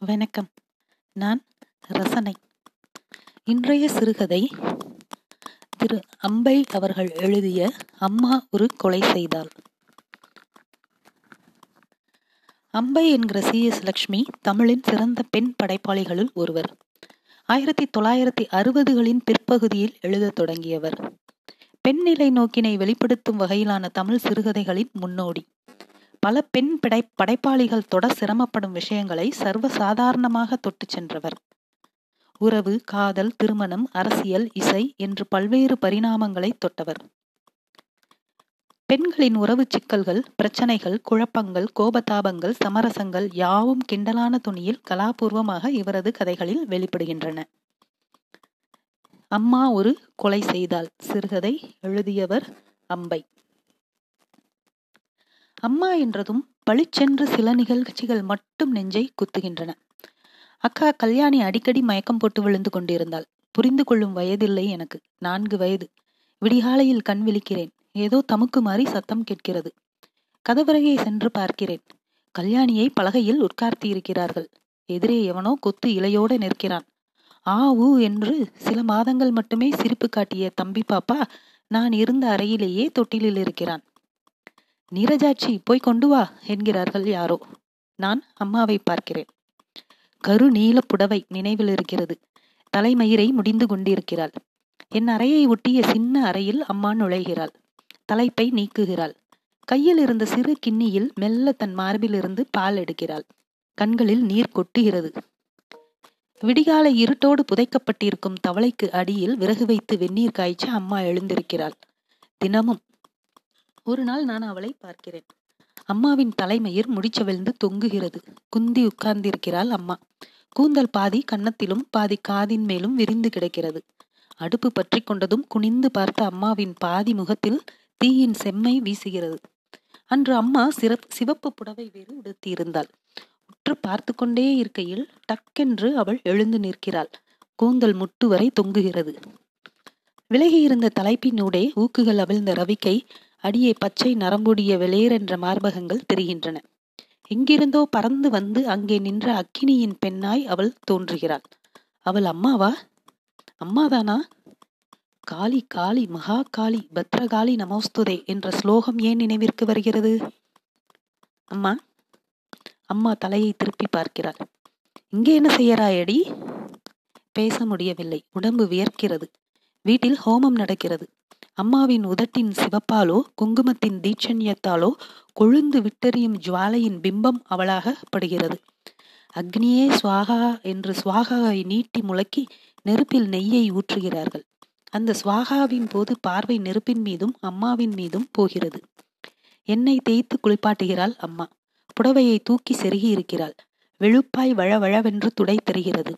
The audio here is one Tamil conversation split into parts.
வணக்கம். நான் ரசனை. இன்றைய சிறுகதை திரு அம்பை அவர்கள் எழுதிய அம்மா ஒரு கொலை செய்தாள். அம்பை என்கிற சி. எஸ். லக்ஷ்மி தமிழின் சிறந்த பெண் படைப்பாளிகளுள் ஒருவர். ஆயிரத்தி தொள்ளாயிரத்தி அறுபதுகளின் பிற்பகுதியில் எழுதத் தொடங்கியவர். பெண்ணிலை நோக்கினை வெளிப்படுத்தும் வகையிலான தமிழ் சிறுகதைகளின் முன்னோடி. பல பெண் படை படைப்பாளிகள் தொட சிரமப்படும் விஷயங்களை சர்வ சாதாரணமாக தொட்டு சென்றவர். உறவு காதல் திருமணம் அரசியல் இசை என்று பல்வேறு பரிணாமங்களை தொட்டவர். பெண்களின் உறவு சிக்கல்கள் பிரச்சனைகள் குழப்பங்கள் கோபதாபங்கள் சமரசங்கள் யாவும் கிண்டலான துணியில் கலாபூர்வமாக இவரது கதைகளில் வெளிப்படுகின்றன. அம்மா ஒரு கொலை செய்தால் சிறுகதை எழுதியவர் அம்பை. அம்மா என்றதும் பளிச்சென்று சில நிகழ்ச்சிகள் மட்டும் நெஞ்சை குத்துகின்றன. அக்கா கல்யாணி அடிக்கடி மயக்கம் போட்டு விழுந்து கொண்டிருந்தாள். புரிந்து கொள்ளும் வயதில்லை எனக்கு. நான்கு வயது. விடிகாலையில் கண் விழிக்கிறேன். ஏதோ தமுக்கு மாறி சத்தம் கேட்கிறது. கதவரையை சென்று பார்க்கிறேன். கல்யாணியை பலகையில் உட்கார்த்தி இருக்கிறார்கள் எதிரே எவனோ கொத்து இலையோடு நிற்கிறான். ஆ ஊ என்று சில மாதங்கள் மட்டுமே சிரிப்பு காட்டிய தம்பி பாப்பா நான் இருந்த அறையிலேயே தொட்டிலில் இருக்கிறான். நீரஜாட்சி போய் கொண்டு வா என்கிறார்கள் யாரோ. நான் அம்மாவை பார்க்கிறேன். கருநீல புடவை நினைவில் இருக்கிறது. தலைமயிரை முடிந்து கொண்டிருக்கிறாள். என் அறையை ஒட்டிய சின்ன அறையில் அம்மா நுழைகிறாள். தலைப்பை நீக்குகிறாள். கையில் இருந்த சிறு கிண்ணியில் மெல்ல தன் மார்பிலிருந்து பால் எடுக்கிறாள். கண்களில் நீர் கொட்டுகிறது. விடிகாலை இருட்டோடு புதைக்கப்பட்டிருக்கும் தவளைக்கு அடியில் விறகு வைத்து வெந்நீர் காய்ச்ச அம்மா எழுந்திருக்கிறாள். தினமும் ஒரு நாள் நான் அவளை பார்க்கிறேன். அம்மாவின் தலைமயிர் முடிச்சவிழ்ந்து தொங்குகிறது. குந்தி உட்கார்ந்திருக்கிறாள் அம்மா. கூந்தல் பாதி கன்னத்திலும் பாதி காதின் மேலும் விரிந்து கிடக்கிறது. அடுப்பு பற்றி கொண்டதும் குனிந்து பார்த்த அம்மாவின் பாதி முகத்தில் தீயின் செம்மை வீசுகிறது. அன்று அம்மா சிறப் சிவப்பு புடவை வேறு உடுத்தியிருந்தாள். உற்று பார்த்து கொண்டே இருக்கையில் டக்கென்று அவள் எழுந்து நிற்கிறாள். கூந்தல் முட்டு வரை தொங்குகிறது. விலகியிருந்த தலைப்பினூடே ஊக்குகள் அவிழ்ந்த ரவிக்கை அடியே பச்சை நரம்புடைய வெளியேறென்ற மார்பகங்கள் தெரிகின்றன. எங்கிருந்தோ பறந்து வந்து அங்கே நின்ற அக்கினியின் பெண்ணாய் அவள் தோன்றுகிறாள். அவள் அம்மாவா? அம்மாதானா? காளி காளி மகா காளி பத்ரகாளி நமோஸ்துதே என்ற ஸ்லோகம் ஏன் நினைவிற்கு வருகிறது? அம்மா அம்மா தலையை திருப்பி பார்க்கிறாள். இங்கே என்ன செய்யறாயடி? பேச முடியவில்லை. உடம்பு வியர்க்கிறது. வீட்டில் ஹோமம் நடக்கிறது. அம்மாவின் உதட்டின் சிவப்பாலோ குங்குமத்தின் தீட்சண்யத்தாலோ கொழுந்து விட்டறியும் ஜுவாலையின் பிம்பம் அவளாக படுகிறது அக்னியே சுவாகா என்று சுவாகாவை நீட்டி முழக்கி நெருப்பில் நெய்யை ஊற்றுகிறார்கள். அந்த சுவாகாவின் போது பார்வை நெருப்பின் மீதும் அம்மாவின் மீதும் போகிறது. எண்ணெய் தேய்த்து குளிப்பாட்டுகிறாள் அம்மா. புடவையை தூக்கி செருகி இருக்கிறாள். வெளுப்பாய் வழவழவென்று துடை தெரிகிறது.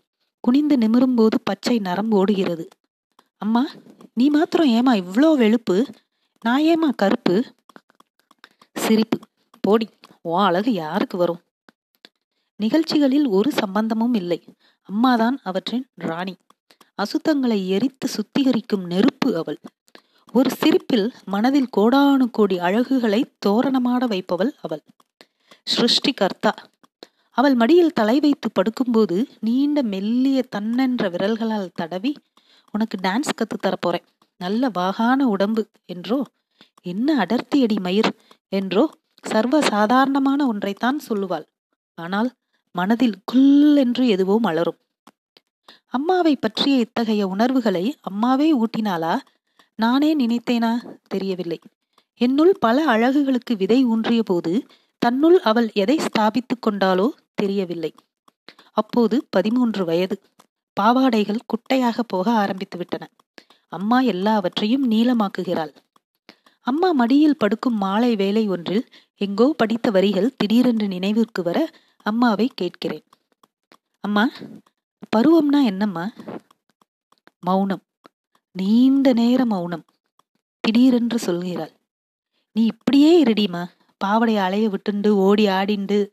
குனிந்து நிமிரும்போது பச்சை நரம்பு ஓடுகிறது. அம்மா நீ மாத்திரம் ஏமா இவ்வளோ வெளுப்பு? நான் ஏமா கருப்பு? சிரிப்பு. போடி ஓ அழகு யாருக்கு வரும்? நிகழ்ச்சிகளில் ஒரு சம்பந்தமும் இல்லை. அம்மாதான் அவற்றின் ராணி. அசுத்தங்களை எரித்து சுத்திகரிக்கும் நெருப்பு அவள். ஒரு சிரிப்பில் மனதில் கோடானு கோடி அழகுகளை தோரணமாட வைப்பவள் அவள். சிருஷ்டி கர்த்தா அவள் மடியில் தலை வைத்து படுக்கும்போது நீண்ட மெல்லிய தன்னென்ற விரல்களால் தடவி உனக்கு டான்ஸ் கத்து தரப்போறேன் நல்ல வாகான உடம்பு என்றோ என்ன அடர்த்தி அடி மயிர் என்றோ சர்வ சாதாரணமான ஒன்றைத்தான் சொல்லுவாள். ஆனால் மனதில் குல் என்று எதுவோ மலரும். அம்மாவை பற்றிய இத்தகைய உணர்வுகளை அம்மாவே ஊட்டினாளா? நானே நினைத்தேனா? தெரியவில்லை. என்னுள் பல அழகுகளுக்கு விதை ஊன்றிய போது தன்னுள் அவள் எதை ஸ்தாபித்துக் கொண்டாலோ தெரியவில்லை. அப்போது பதிமூன்று வயது. பாவாடைகள் குட்டையாக போக ஆரம்பித்து விட்டன. அம்மா எல்லாவற்றையும் நீளமாக்குகிறாள். அம்மா மடியில் படுக்கும் மாலை வேலை ஒன்றில் எங்கோ படித்த வரிகள் திடீரென்று நினைவிற்கு வர அம்மாவை கேட்கிறேன். அம்மா பருவம்னா என்னம்மா? மௌனம். நீண்ட நேர மௌனம். திடீரென்று சொல்கிறாள். நீ இப்படியே இருடிமா? பாவடை அலைய விட்டுண்டு ஓடி ஆடிண்டு.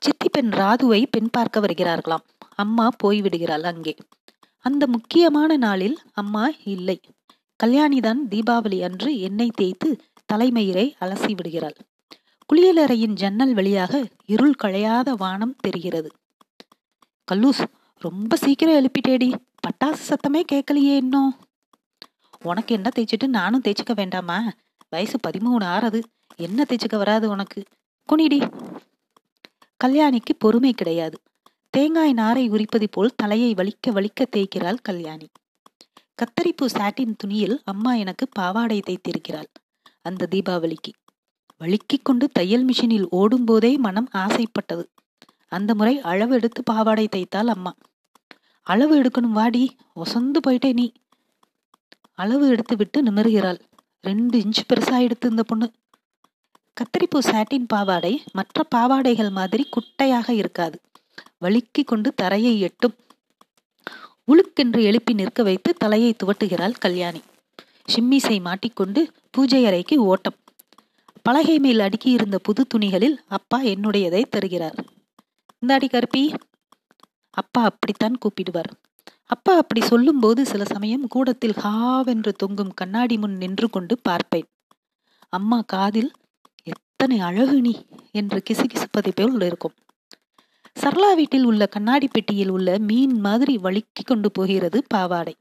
சித்தி பெண் ராதுவை பெண் பார்க்க வருகிறார்களாம். அம்மா போய்விடுகிறாள் அங்கே. அந்த முக்கியமான நாளில் அம்மா இல்லை. கல்யாணிதான் தீபாவளி அன்று எண்ணெய் தேய்த்து தலைமயிரை அலசி விடுகிறாள் குளியலறையின் ஜன்னல் வழியாக இருள் களையாத வானம் தெரிகிறது. கல்லூஸ் ரொம்ப சீக்கிரம் எழுப்பிட்டேடி. பட்டாசு சத்தமே கேட்கலையே இன்னும் உனக்கு என்ன தேய்ச்சிட்டு நானும் தேய்ச்சிக்க வேண்டாமா? வயசு பதிமூணு ஆறது. என்ன தேய்ச்சிக்க வராது உனக்கு? குனிடி. கல்யாணிக்கு பொறுமை கிடையாது. தேங்காய் நாரை உரிப்பது போல் தலையை வலிக்க வலிக்க தேய்க்கிறாள் கல்யாணி. கத்தரிப்பு சாட்டின் துணியில் அம்மா எனக்கு பாவாடை தைத்திருக்கிறாள் அந்த தீபாவளிக்கு. வலிக்கிக் கொண்டு தையல் மிஷினில் ஓடும்போதே மனம் ஆசைப்பட்டது. அந்த முறை அளவு எடுத்து பாவாடை தைத்தாள் அம்மா. அளவு எடுக்கணும் வாடி ஒசந்து போயிட்டே நீ. அளவு எடுத்து விட்டு நிமிர்கிறாள். ரெண்டு இன்ச் பெருசா எடுத்து இந்த பொண்ணு. கத்தரிப்பூ சாட்டின் பாவாடை மற்ற பாவாடைகள் மாதிரி குட்டையாக இருக்காது. வழுக்கி கொண்டு தரையை எட்டும். உளுக்கென்று எழுப்பி நிற்க வைத்து தலையை துவட்டுகிறாள் கல்யாணி. ஷிம்மிசை மாட்டிக்கொண்டு பூஜை அறைக்கு ஓட்டம். பலகை மேல் அடுக்கியிருந்த புது துணிகளில் அப்பா என்னுடையதை தருகிறார். இந்தாடி கருப்பி. அப்பா அப்படித்தான் கூப்பிடுவார். அப்பா அப்படி சொல்லும்போது சில சமயம் கூடத்தில் ஹாவென்று தொங்கும் கண்ணாடி முன் நின்று கொண்டு பார்ப்பேன். அம்மா காதில் எத்தனை அழகு நீ என்று கிசுகிசுப்பதை போல் இருக்கும். சரளா வீட்டில் உள்ள கண்ணாடி பெட்டியில் உள்ள மீன் மாதிரி வழுக்கி கொண்டு போகிறது பாவாடை.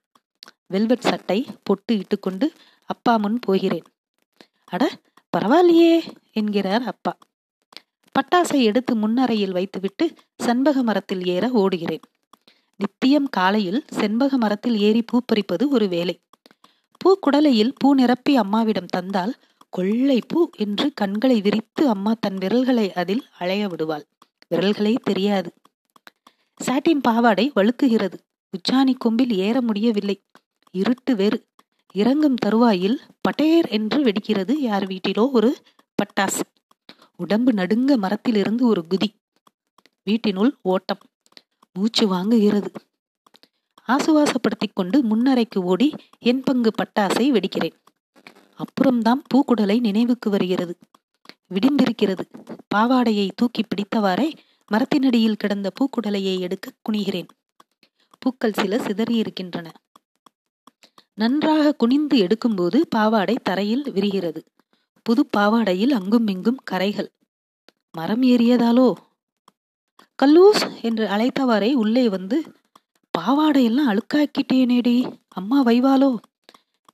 வெல்வெட் சட்டை பொட்டு இட்டுக்கொண்டு அப்பா முன் போகிறேன். அட பரவாயில்லையே என்கிறார் அப்பா. பட்டாசை எடுத்து முன்னறையில் வைத்துவிட்டு செண்பக மரத்தில் ஏற ஓடுகிறேன். நித்தியம் காலையில் செண்பக மரத்தில் ஏறி பூ பறிப்பது ஒரு வேலை. பூ குடலையில் பூ நிரப்பி அம்மாவிடம் தந்தால் கொள்ளை பூ என்று கண்களை விரித்து அம்மா தன் விரல்களை அதில் அலைய விடுவாள். விரல்களே தெரியாது. சாட்டின் பாவாடை வழுக்குகிறது. உச்சாணி கொம்பில் ஏற முடியவில்லை. இருட்டு வேறு. இறங்கும் தருவாயில் பட்டேர் என்று வெடிக்கிறது யார் வீட்டிலோ ஒரு பட்டாசு. உடம்பு நடுங்க மரத்திலிருந்து ஒரு குதி. வீட்டினுள் ஓட்டம். மூச்சு வாங்குகிறது. ஆசுவாசப்படுத்தி கொண்டு முன்னறைக்கு ஓடி என் பங்கு பட்டாசை வெடிக்கிறேன். அப்புறம்தான் பூக்குடலை நினைவுக்கு வருகிறது. விடிந்திருக்கிறது. பாவாடையை தூக்கி பிடித்தவாறே மரத்தினடியில் கிடந்த பூக்குடலையை எடுக்க குனிகிறேன். பூக்கள் சில சிதறியிருக்கின்றன. நன்றாக குனிந்து எடுக்கும்போது பாவாடை தரையில் விரிகிறது. புது பாவாடையில் அங்கும் இங்கும் கரைகள். மரம் ஏறியதாலோ? கல்லூஸ் என்று அழைத்தவாறே உள்ளே வந்து பாவாடையெல்லாம் அழுக்காக்கிட்டேனேடி அம்மா வைவாலோ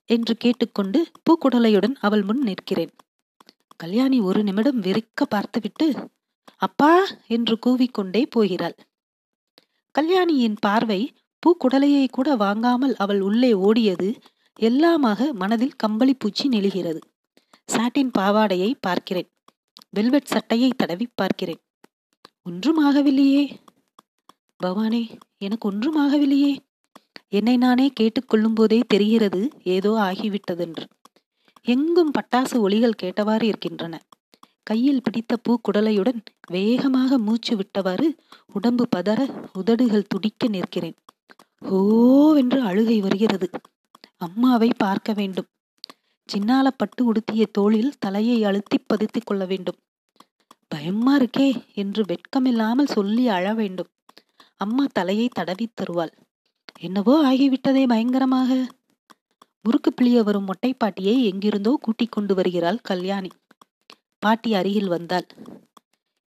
என்று கேட்டுக்கொண்டு பூக்குடலையுடன் அவள் முன் நிற்கிறேன். கல்யாணி ஒரு நிமிடம் வெறிக்க பார்த்துவிட்டு அப்பா என்று கூவிக்கொண்டே போகிறாள். கல்யாணியின் பார்வை பூக்குடலையை கூட வாங்காமல் அவள் உள்ளே ஓடியது எல்லாமாக மனதில் கம்பளி பூச்சி நெழுகிறது சாட்டின் பாவாடையை பார்க்கிறேன். வெல்வெட் சட்டையை தடவி பார்க்கிறேன். ஒன்றும் ஆகவில்லையே பவானே எனக்கு ஒன்றும் ஆகவில்லையே என்னை நானே கேட்டுக்கொள்ளும் போதே தெரிகிறது ஏதோ ஆகிவிட்டதென்று. எங்கும் பட்டாசு ஒளிகள் கேட்டவாறு இருக்கின்றன. கையில் பிடித்த பூக்குடலையுடன் வேகமாக மூச்சு விட்டவாறு உடம்பு பதற உதடுகள் துடிக்க நிற்கிறேன். ஓவென்று அழுகை வருகிறது. அம்மாவை பார்க்க வேண்டும். சின்னாலப்பட்டு உடுத்திய தோளில் தலையை அழுத்தி பதித்துக் கொள்ள வேண்டும். பயமா இருக்கே என்று வெட்கமில்லாமல் சொல்லி அழ வேண்டும். அம்மா தலையை தடவி தருவாள். என்னவோ ஆகிவிட்டதே பயங்கரமாக. முறுக்கு பிழிய வரும் மொட்டை பாட்டியை எங்கிருந்தோ கூட்டிக் கொண்டு வருகிறாள் கல்யாணி. பாட்டி அருகில் வந்தாள்.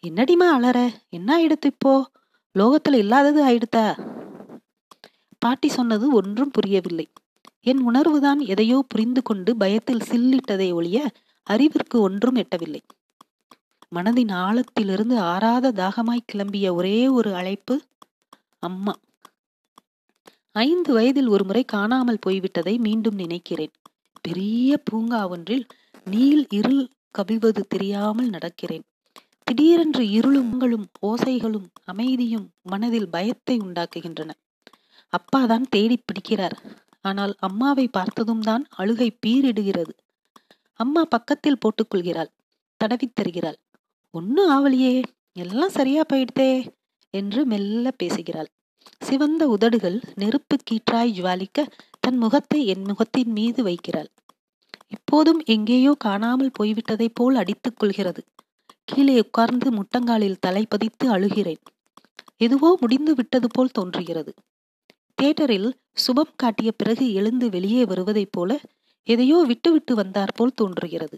என்னடிமா அலற? என்ன ஆயிடுத்து இப்போ? லோகத்துல இல்லாதது ஆயிடுத்தா? பாட்டி சொன்னது ஒன்றும் புரியவில்லை. என் உணர்வுதான் எதையோ புரிந்து கொண்டு பயத்தில் சில்லிட்டதை ஒழிய அறிவிற்கு ஒன்றும் எட்டவில்லை. மனதின் ஆழத்திலிருந்து ஆறாத தாகமாய் கிளம்பிய ஒரே ஒரு அழைப்பு அம்மா. ஐந்து வயதில் ஒருமுறை காணாமல் போய்விட்டதை மீண்டும் நினைக்கிறேன். பெரிய பூங்கா ஒன்றில் நீல் இருள் கவிழ்வது தெரியாமல் நடக்கிறேன். திடீரென்று இருளுங்களும் ஓசைகளும் அமைதியும் மனதில் பயத்தை உண்டாக்குகின்றன. அப்பா தான் தேடி பிடிக்கிறார். ஆனால் அம்மாவை பார்த்ததும் தான் அழுகை பீரிடுகிறது அம்மா பக்கத்தில் போட்டுக்கொள்கிறாள் தடவித் தருகிறாள். ஒன்னும் ஆவலியே. எல்லாம் சரியா போயிடுதே என்று மெல்ல பேசுகிறாள். சிவந்த உதடுகள் நெருப்பு கீற்றாய் ஜுவாலிக்க தன் முகத்தை என் முகத்தின் மீது வைக்கிறாள். இப்போதும் எங்கேயோ காணாமல் போய்விட்டதைப் போல் அடித்துக் கொள்கிறது. கீழே உட்கார்ந்து முட்டங்காலில் தலை பதித்து அழுகிறேன். எதுவோ முடிந்து விட்டது போல் தோன்றுகிறது. தியேட்டரில் சுபம் காட்டிய பிறகு எழுந்து வெளியே வருவதைப் போல எதையோ விட்டுவிட்டு வந்தார் போல் தோன்றுகிறது.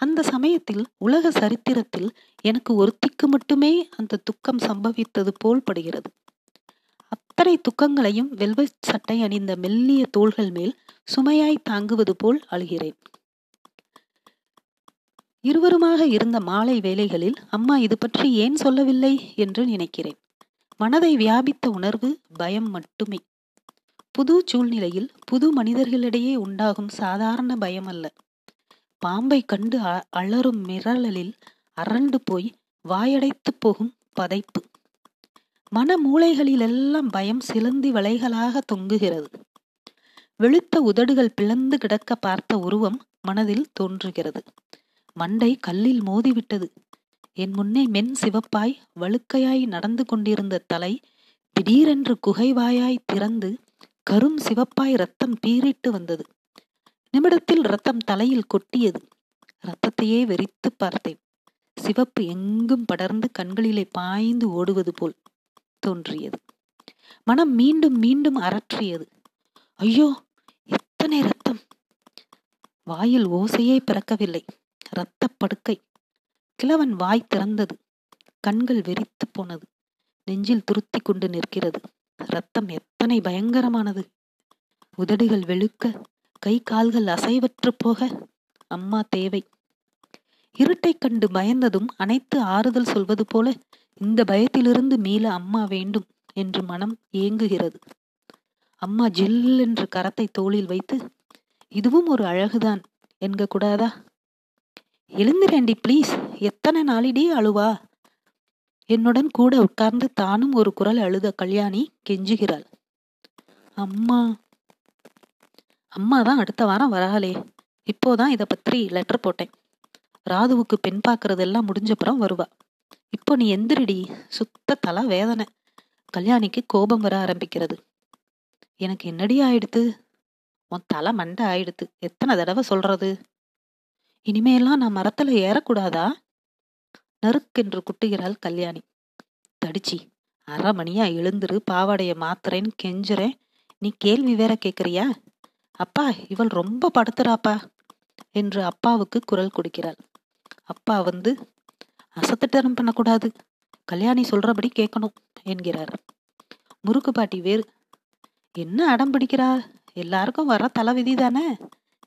அந்த சமயத்தில் உலக சரித்திரத்தில் எனக்கு ஒருத்திக்கு மட்டுமே அந்த துக்கம் சம்பவித்தது போல் படுகிறது. அத்தனை துக்கங்களையும் வெல்வெட் சட்டை அணிந்த மெல்லிய தோள்கள் மேல் சுமையாய் தாங்குவது போல் அழுகிறேன். இருவருமாக இருந்த மாலை வேலைகளில் அம்மா இது பற்றி ஏன் சொல்லவில்லை? என்று நினைக்கிறேன். மனதை வியாபித்த உணர்வு பயம் மட்டுமே. புது சூழ்நிலையில் புது மனிதர்களிடையே உண்டாகும் சாதாரண பயம் அல்ல. பாம்பை கண்டு அலறும் மிரளலில் அரண்டு போய் வாயடைத்து போகும் பதைப்பு. மன மூளைகளிலெல்லாம் பயம் சிலந்தி வலைகளாக தொங்குகிறது. வெளுத்த உதடுகள் பிளந்து கிடக்க பார்த்த உருவம் மனதில் தோன்றுகிறது. மண்டை கல்லில் மோதிவிட்டது. என் முன்னே மென் சிவப்பாய் வழுக்கையாய் நடந்து கொண்டிருந்த தலை திடீரென்று குகைவாயாய் திறந்து கரும் சிவப்பாய் ரத்தம் பீறிட்டு வந்தது. நிமிடத்தில் ரத்தம் தலையில் கொட்டியது. ரத்தத்தையே வெறித்து பார்த்தேன். சிவப்பு எங்கும் படர்ந்து கண்களிலே பாய்ந்து ஓடுவது போல். தோன்றியது. மனம் மீண்டும் மீண்டும் அரற்றியது ஐயோ எத்தனை ரத்தம் வாயில் ஓசையே பிறக்கவில்லை. இரத்த படுக்கை. கிழவன் வாய் திறந்தது. கண்கள் வெறித்து போனது. நெஞ்சில் துருத்தி கொண்டு நிற்கிறது. ரத்தம் எத்தனை பயங்கரமானது? உதடுகள் வெளுக்க கை கால்கள் அசைவற்று போக அம்மா தேவை. இருட்டை கண்டு பயந்ததும் அனைத்து ஆறுதல் சொல்வது போல இந்த பயத்திலிருந்து மீள அம்மா வேண்டும் என்று மனம் ஏங்குகிறது. அம்மா ஜில் என்று கரத்தை தோளில் வைத்து இதுவும் ஒரு அழகுதான் என்க கூடாதா? எழுந்திரேண்டி ப்ளீஸ் எத்தனை நாளிடே அழுவா? என்னுடன் கூட உட்கார்ந்து தானும் ஒரு குரல் அழுத கல்யாணி கெஞ்சுகிறாள். அம்மா அம்மா தான் அடுத்த வாரம் வராளே. இப்போதான் இதை பற்றி லெட்டர் போட்டேன். ராதுவுக்கு பெண் பார்க்கறதெல்லாம் முடிஞ்சப்புறம் வருவா. இப்போ நீ எந்திரிடி. சுத்த தலை வேதனை. கல்யாணிக்கு கோபம் வர ஆரம்பிக்கிறது. எனக்கு என்னடி ஆயிடுத்து? உன் தலை மண்டை ஆயிடுத்து. எத்தனை தடவை சொல்றது? இனிமேலாம் நான் மரத்துல ஏறக்கூடாதா? நறுக்கென்று குட்டுகிறாள் கல்யாணி. தடிச்சி அரை மணியா எழுந்துரு பாவாடைய மாத்துறேன்னு கெஞ்சுறேன். நீ கேள்வி வேற கேக்குறியா? அப்பா இவள் ரொம்ப படுத்துறாப்பா? என்று அப்பாவுக்கு குரல் கொடுக்கிறாள். அப்பா வந்து அசத்துட்டரம் பண்ணக்கூடாது. கல்யாணி சொல்றபடி கேட்கணும் என்கிறார். முறுக்கு பாட்டி வேறு என்ன அடம் பிடிக்கிறா? எல்லாருக்கும் வர தலைவிதி தானே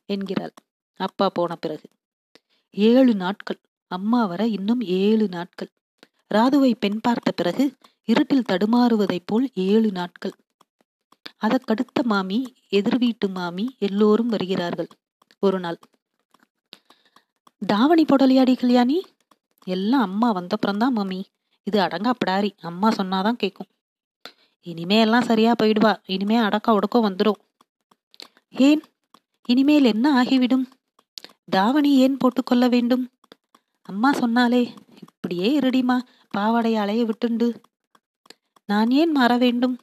என்கிறாள். அப்பா போன பிறகு. ஏழு நாட்கள் அம்மா வர இன்னும் ஏழு நாட்கள். ராதுவை பெண் பார்த்த பிறகு இருட்டில் தடுமாறுவதைப் போல் ஏழு நாட்கள். அதற்கடுத்த மாமி எதிர் வீட்டு மாமி எல்லோரும் வருகிறார்கள். ஒரு நாள். தாவணி போடலையாடி கல்யாணி? எல்லாம் அம்மா வந்தப்புறம்தான் மம்மி. இது அடங்கா பிடாரி. அம்மா சொன்னாதான் கேட்கும் இனிமே எல்லாம் சரியா போயிடுவா. இனிமே அடக்க உடக்கம் வந்துடும் ஏன்? இனிமேல் என்ன ஆகிவிடும்? தாவணி ஏன் போட்டுக்கொள்ள வேண்டும்? அம்மா சொன்னாலே இப்படியே இருடிமா பாவாடை அலைய விட்டுண்டு. நான் ஏன் மாற வேண்டும்?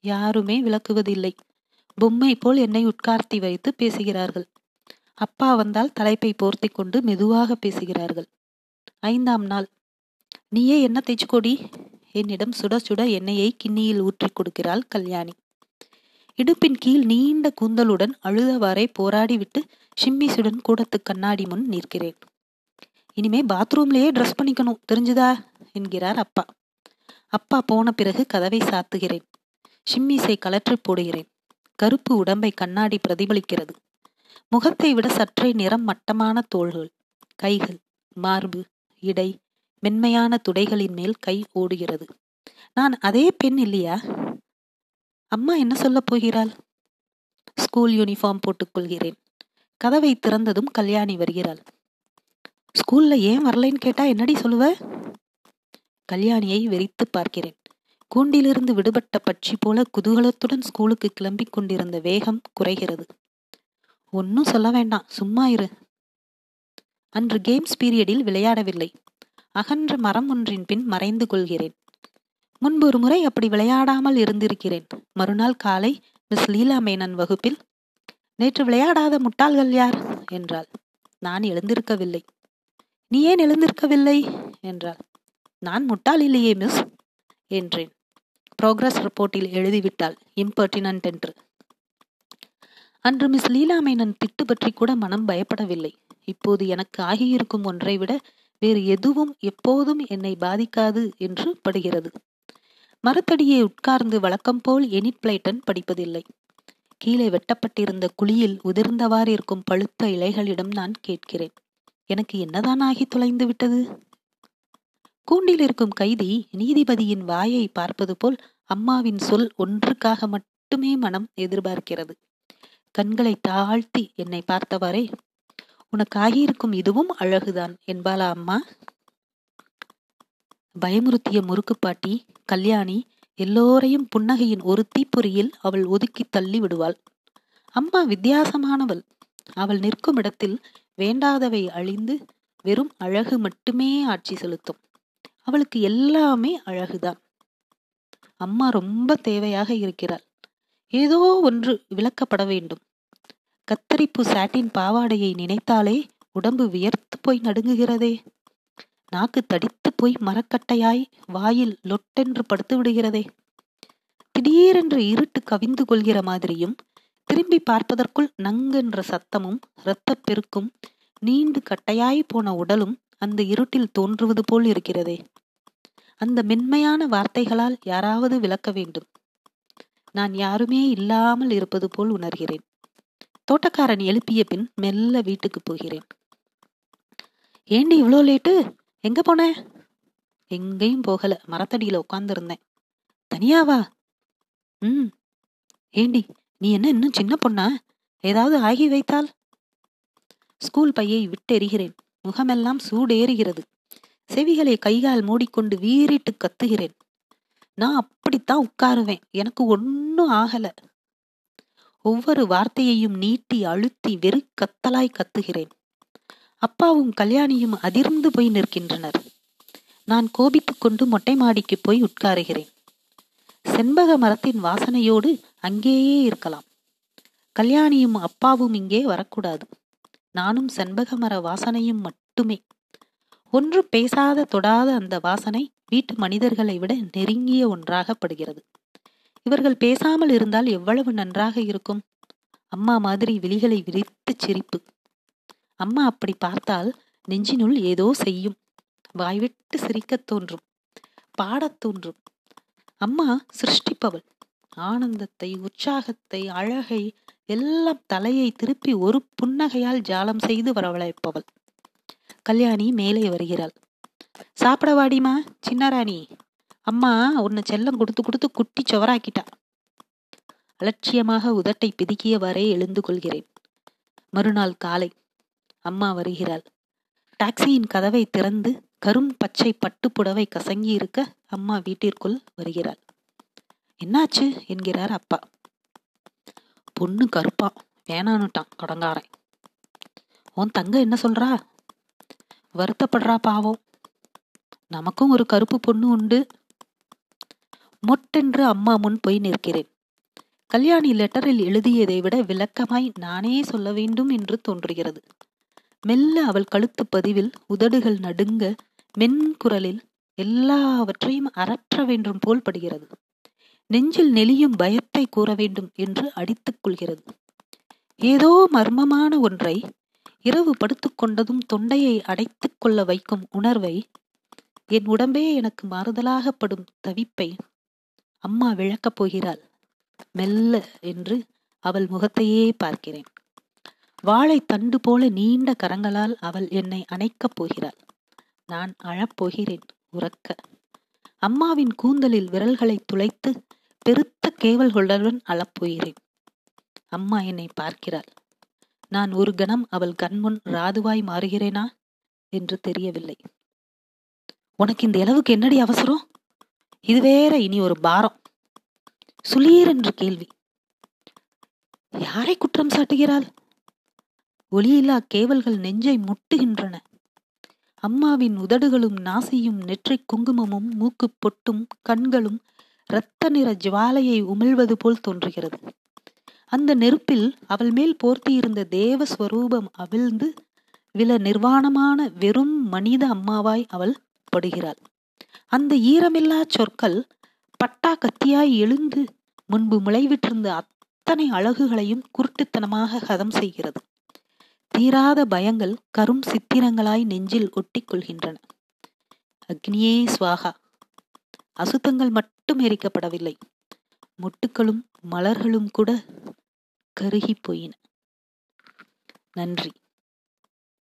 யாருமே விளக்குவதில்லை. பொம்மை போல் என்னை உட்கார்த்தி வைத்து பேசுகிறார்கள். அப்பா வந்தால் தலைப்பை போர்த்தி கொண்டு மெதுவாக பேசுகிறார்கள். ஐந்தாம் நாள். நீயே என்ன தைச்சுக்கோடி என்னிடம் சுட சுட எண்ணெயை கிண்ணியில் ஊற்றி கொடுக்கிறாள் கல்யாணி. இடுப்பின் கீழ் நீண்ட கூந்தலுடன் அழுதவாறே போராடிவிட்டு ஷிம்மிசுடன் கூடத்து கண்ணாடி முன் நிற்கிறேன். இனிமே பாத்ரூம்லேயே ட்ரெஸ் பண்ணிக்கணும் தெரிஞ்சுதா? என்கிறார் அப்பா. அப்பா போன பிறகு கதவை சாத்துகிறேன். ஷிம்மிசை கலற்றி போடுகிறேன். கருப்பு உடம்பை கண்ணாடி பிரதிபலிக்கிறது. முகத்தை விட சற்றே நிறம் மட்டமான தோள்கள் கைகள் மார்பு இடை மென்மையான துடைகளின் மேல் கை ஓடுகிறது நான் அதே பெண் இல்லையா? அம்மா என்ன சொல்ல போகிறாள்? ஸ்கூல் யூனிஃபார்ம் போட்டுக்கொள்கிறேன் கதவை திறந்ததும் கல்யாணி வருகிறாள். ஸ்கூல்ல ஏன் வரலைன்னு கேட்டா என்னடி சொல்லுவ? கல்யாணியை வெறித்து பார்க்கிறேன். கூண்டிலிருந்து விடுபட்ட பட்சி போல குதூகலத்துடன் ஸ்கூலுக்கு கிளம்பிக் கொண்டிருந்த வேகம் குறைகிறது. ஒன்னும் சொல்ல வேண்டாம். சும்மா இரு. அன்று கேம்ஸ் பீரியடில் விளையாடவில்லை. அகன்ற மரம் ஒன்றின் பின் மறைந்து கொள்கிறேன். முன்பு ஒரு முறை அப்படி விளையாடாமல் இருந்திருக்கிறேன். மறுநாள் காலை மிஸ் லீலா மேனன் வகுப்பில் நேற்று விளையாடாத முட்டாள்கள் யார்? என்றாள். நான் எழுந்திருக்கவில்லை. நீ ஏன் எழுந்திருக்கவில்லை? என்றாள். நான் முட்டாள் இல்லையே மிஸ் என்றேன். ப்ரோக்ரஸ் ரிப்போர்ட்டில் எழுதிவிட்டாள் இம்பர்டினன்ட் என்று. அன்று மிஸ் லீலா மேனன் திட்டு பற்றி கூட மனம் பயப்படவில்லை. இப்போது எனக்கு ஆகியிருக்கும் ஒன்றை விட வேறு எதுவும் எப்போதும் என்னை பாதிக்காது என்று படுகிறது. மரத்தடியை உட்கார்ந்து வழக்கம் போல் எனிட் பிளைட்டன் படிப்பதில்லை. கீழே வெட்டப்பட்டிருந்த குழியில் உதிர்ந்தவாறு இருக்கும் பழுத்த இலைகளிடம் நான் கேட்கிறேன் எனக்கு என்னதான் ஆகி தொலைந்து விட்டது? கூண்டில் இருக்கும் கைதி நீதிபதியின் வாயை பார்ப்பது போல் அம்மாவின் சொல் ஒன்றுக்காக மட்டுமே மனம் எதிர்பார்க்கிறது. கண்களை தாழ்த்தி என்னை பார்த்தவாறே உனக்கு ஆகியிருக்கும் இதுவும் அழகுதான் என்பாளா அம்மா? பயமுறுத்திய முறுக்குப்பாட்டி கல்யாணி எல்லோரையும் புன்னகையின் ஒரு தீப்பொறியில் அவள் ஒதுக்கி தள்ளி விடுவாள் அம்மா வித்தியாசமானவள். அவள் நிற்கும் இடத்தில் வேண்டாதவை அழிந்து வெறும் அழகு மட்டுமே ஆட்சி செலுத்தும். அவளுக்கு எல்லாமே அழகுதான். அம்மா ரொம்ப தேவையாக இருக்கிறாள். ஏதோ ஒன்று விளக்கப்பட வேண்டும். கத்தரிப்பு சாட்டின் பாவாடையை நினைத்தாலே உடம்பு வியர்த்து போய் நடுங்குகிறதே. நாக்கு தடித்து போய் மரக்கட்டையாய் வாயில் லொட்டென்று படுத்து விடுகிறதே. திடீரென்று இருட்டு கவிந்து கொள்கிற மாதிரியும் திரும்பி பார்ப்பதற்குள் நங்கென்ற சத்தமும் இரத்தப் பெருக்கும் நீண்டு கட்டையாய் போன உடலும் அந்த இருட்டில் தோன்றுவது போல் இருக்கிறதே. அந்த மென்மையான வார்த்தைகளால் யாராவது விளக்க வேண்டும். நான் யாருமே இல்லாமல் இருப்பது போல் உணர்கிறேன். தோட்டக்காரன் எழுப்பிய பின் மெல்ல வீட்டுக்கு போகிறேன். ஏண்டி இவ்வளோ லேட்டு? எங்க போன? எங்கேயும் போகல. மரத்தடியில உட்காந்துருந்தேன் தனியாவா ம். ஏண்டி நீ என்ன இன்னும் சின்ன பொண்ணா? ஏதாவது ஆகி வைத்தால்? ஸ்கூல் பையை விட்டெறிகிறேன். முகமெல்லாம் சூடேறுகிறது. செவிகளை கைகால் மூடிக்கொண்டு வீறிட்டு கத்துகிறேன். நான் அப்படித்தான் உட்காருவேன். எனக்கு ஒன்னும் ஆகல. ஒவ்வொரு வார்த்தையையும் நீட்டி அழுத்தி வெறு கத்தலாய் கத்துகிறேன். அப்பாவும் கல்யாணியும் அதிர்ந்து போய் நிற்கின்றனர். நான் கோபித்துக் கொண்டு மொட்டை மாடிக்கு போய் உட்காருகிறேன். செண்பக மரத்தின் வாசனையோடு அங்கேயே இருக்கலாம். கல்யாணியும் அப்பாவும் இங்கே வரக்கூடாது. நானும் செண்பக மர வாசனையும் மட்டுமே. ஒன்று பேசாத தொடாத அந்த வாசனை வீட்டு மனிதர்களை விட நெருங்கிய ஒன்றாகப்படுகிறது. இவர்கள் பேசாமல் இருந்தால் எவ்வளவு நன்றாக இருக்கும்? அம்மா மாதிரி விழிகளை விரித்து சிரிப்பு. அம்மா அப்படி பார்த்தால் நெஞ்சினுள் ஏதோ செய்யும். வாய்விட்டு சிரிக்கத் தோன்றும். பாடத் தோன்றும். அம்மா சிருஷ்டிப்பவள். ஆனந்தத்தை உற்சாகத்தை அழகை எல்லாம் தலையை திருப்பி ஒரு புன்னகையால் ஜாலம் செய்து வரவழைப்பவள். கல்யாணி மேலே வருகிறாள். சாப்பிட வாடிமா சின்னராணி? அம்மா உன்னை செல்லம் கொடுத்து கொடுத்து குட்டி சுவராக்கிட்டா. அலட்சியமாக உதட்டை பிதுக்கியவாறே எழுந்து கொள்கிறேன். மறுநாள் காலை அம்மா வருகிறாள். டாக்ஸியின் கதவை திறந்து கரும் பச்சை பட்டு புடவை கசங்கி இருக்க அம்மா வீட்டிற்குள் வருகிறாள். என்னாச்சு? என்கிறார் அப்பா. பொண்ணு கருப்பா வேணான்னுட்டான் கடங்காரன். உன் தங்க என்ன சொல்றா? வருத்தப்படுறா பாவம். நமக்கும் ஒரு கருப்பு பொண்ணு உண்டு. மொட்டென்று அம்மா முன் போய் நிற்கிறேன். கல்யாணி லெட்டரில் எழுதியதை விட விளக்கமாய் நானே சொல்ல வேண்டும் என்று தோன்றுகிறது. மெல்ல அவள் கழுத்து பதிவில் உதடுகள் நடுங்க மென்குரலில் எல்லாவற்றையும் அறற்ற வேண்டும் போல் படுகிறது. நெஞ்சில் நெளியும் பயத்தை கூற வேண்டும் என்று அடித்துக் கொள்கிறது. ஏதோ மர்மமான ஒன்றை இரவு படுத்துக்கொண்டதும் தொண்டையை அடைத்துக் கொள்ள வைக்கும் உணர்வை என் உடம்பே எனக்கு மாறுதலாகப்படும் தவிப்பை அம்மா விளக்கப் போகிறாள். மெல்ல என்று அவள் முகத்தையே பார்க்கிறேன். வாழை தண்டு போல நீண்ட கரங்களால் அவள் என்னை அணைக்கப் போகிறாள். நான் அழப்போகிறேன் உறக்க. அம்மாவின் கூந்தலில் விரல்களை துளைத்து பெருத்த கேவல்களுடன் அழப்போகிறேன். அம்மா என்னை பார்க்கிறாள். நான் ஒரு கணம் அவள் கண்முன் ராதுவாய் மாறுகிறேனா? என்று தெரியவில்லை. உனக்கு இந்த அளவுக்கு என்னடி அவசரம்? இது வேற இனி ஒரு பாரம். சுளீர் என்று கேள்வி. யாரை குற்றம் சாட்டுகிறாள்? ஒளியில்லா கேவல்கள் நெஞ்சை முட்டுகின்றன. அம்மாவின் உதடுகளும் நாசியும் நெற்றி குங்குமமும் மூக்கு பொட்டும் கண்களும் இரத்த நிற ஜுவாலையை உமிழ்வது போல் தோன்றுகிறது. அந்த நெருப்பில் அவள் மேல் போர்த்தியிருந்த தேவ ஸ்வரூபம் அவிழ்ந்து வில நிர்வாணமான வெறும் மனித அம்மாவாய் அவள் படுகிறாள். அந்த ஈரமில்லா சொற்கள் பட்டா கத்தியாய் எழுந்து முன்பு முளைவிட்டிருந்த அத்தனை அழகுகளையும் குருட்டுத்தனமாக ஹதம் செய்கிறது. தீராத பயங்கள் கரும் சித்திரங்களாய் நெஞ்சில் ஒட்டிக் கொள்கின்றன. அக்னியே சுவாகா. அசுத்தங்கள் மட்டும் எரிக்கப்படவில்லை. மொட்டுக்களும் மலர்களும் கூட கருகி போயின. நன்றி.